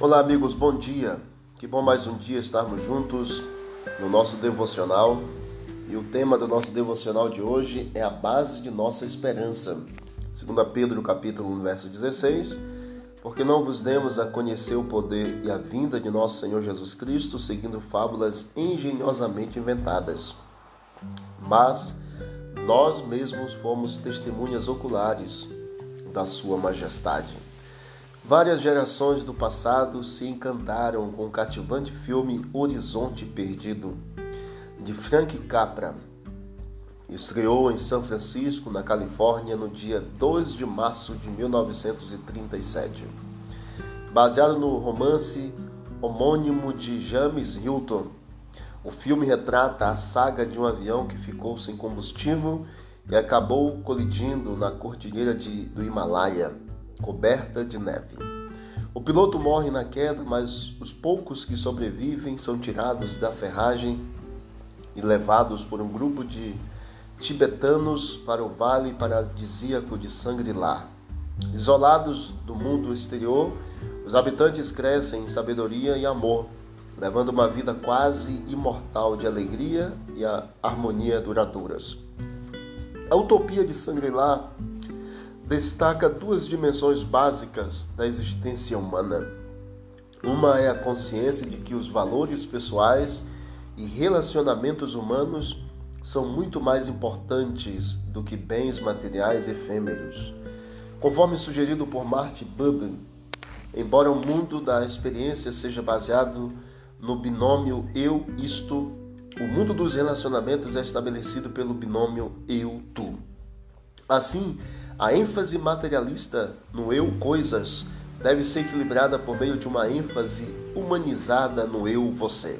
Olá, amigos, bom dia. Que bom mais um dia estarmos juntos no nosso devocional. E o tema do nosso devocional de hoje é a base de nossa esperança. Segundo Pedro, capítulo 1, verso 16, porque não vos demos a conhecer o poder e a vinda de nosso Senhor Jesus Cristo seguindo fábulas engenhosamente inventadas, mas nós mesmos fomos testemunhas oculares da sua majestade. Várias gerações do passado se encantaram com o cativante filme Horizonte Perdido, de Frank Capra. Estreou em São Francisco, na Califórnia, no dia 2 de março de 1937. Baseado no romance homônimo de James Hilton, o filme retrata a saga de um avião que ficou sem combustível e acabou colidindo na cordilheira de, do Himalaia coberta de neve. O piloto morre na queda, mas os poucos que sobrevivem são tirados da ferragem e levados por um grupo de tibetanos para o vale paradisíaco de Sangri-La. Isolados do mundo exterior, os habitantes crescem em sabedoria e amor, levando uma vida quase imortal de alegria e harmonia duradouras. A utopia de Sangri-La destaca duas dimensões básicas da existência humana. Uma é a consciência de que os valores pessoais e relacionamentos humanos são muito mais importantes do que bens materiais efêmeros. Conforme sugerido por Martin Buber, embora o mundo da experiência seja baseado no binômio eu-isto, o mundo dos relacionamentos é estabelecido pelo binômio eu-tu. Assim, a ênfase materialista no eu coisas deve ser equilibrada por meio de uma ênfase humanizada no eu você.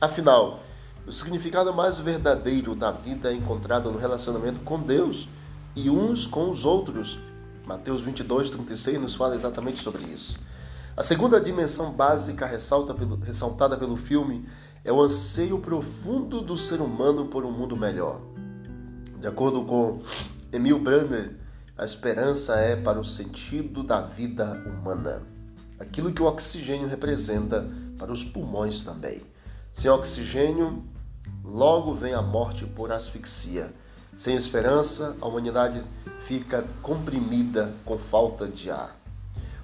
Afinal, o significado mais verdadeiro da vida é encontrado no relacionamento com Deus e uns com os outros. Mateus 22, 36 nos fala exatamente sobre isso. A segunda dimensão básica pelo, ressaltada pelo filme é o anseio profundo do ser humano por um mundo melhor. De acordo com Emil Brandner, a esperança é para o sentido da vida humana. Aquilo que o oxigênio representa para os pulmões também. Sem oxigênio, logo vem a morte por asfixia. Sem esperança, a humanidade fica comprimida com falta de ar.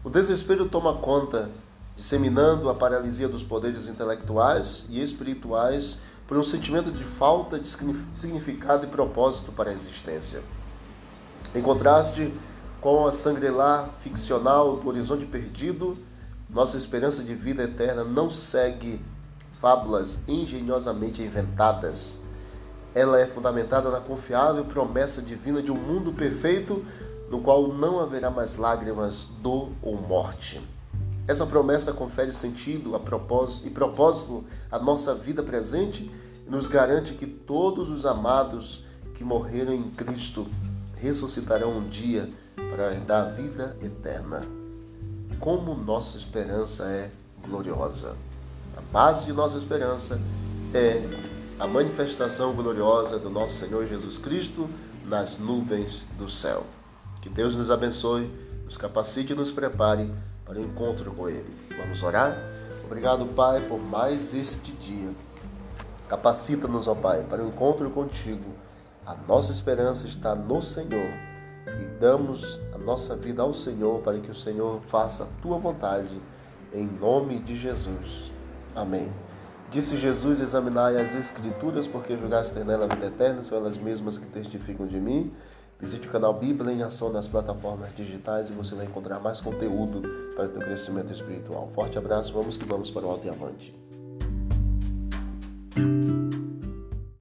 O desespero toma conta, disseminando a paralisia dos poderes intelectuais e espirituais por um sentimento de falta de significado e propósito para a existência. Em contraste com a sangrelá ficcional do horizonte perdido, nossa esperança de vida eterna não segue fábulas engenhosamente inventadas. Ela é fundamentada na confiável promessa divina de um mundo perfeito no qual não haverá mais lágrimas, dor ou morte. Essa promessa confere sentido a propósito, e propósito à nossa vida presente e nos garante que todos os amados que morreram em Cristo ressuscitarão um dia para dar vida eterna. Como nossa esperança é gloriosa. A base de nossa esperança é a manifestação gloriosa do nosso Senhor Jesus Cristo nas nuvens do céu. Que Deus nos abençoe, nos capacite e nos prepare para o encontro com Ele. Vamos orar? Obrigado, Pai, por mais este dia. Capacita-nos, ó Pai, para o encontro contigo a nossa esperança está no Senhor e damos a nossa vida ao Senhor para que o Senhor faça a tua vontade, em nome de Jesus. Amém. Disse Jesus: Examinai as Escrituras, porque julgaste nela a vida eterna, são elas mesmas que testificam de mim. Visite o canal Bíblia em Ação nas plataformas digitais e você vai encontrar mais conteúdo para o teu crescimento espiritual. Forte abraço, vamos que vamos para o alto e avante.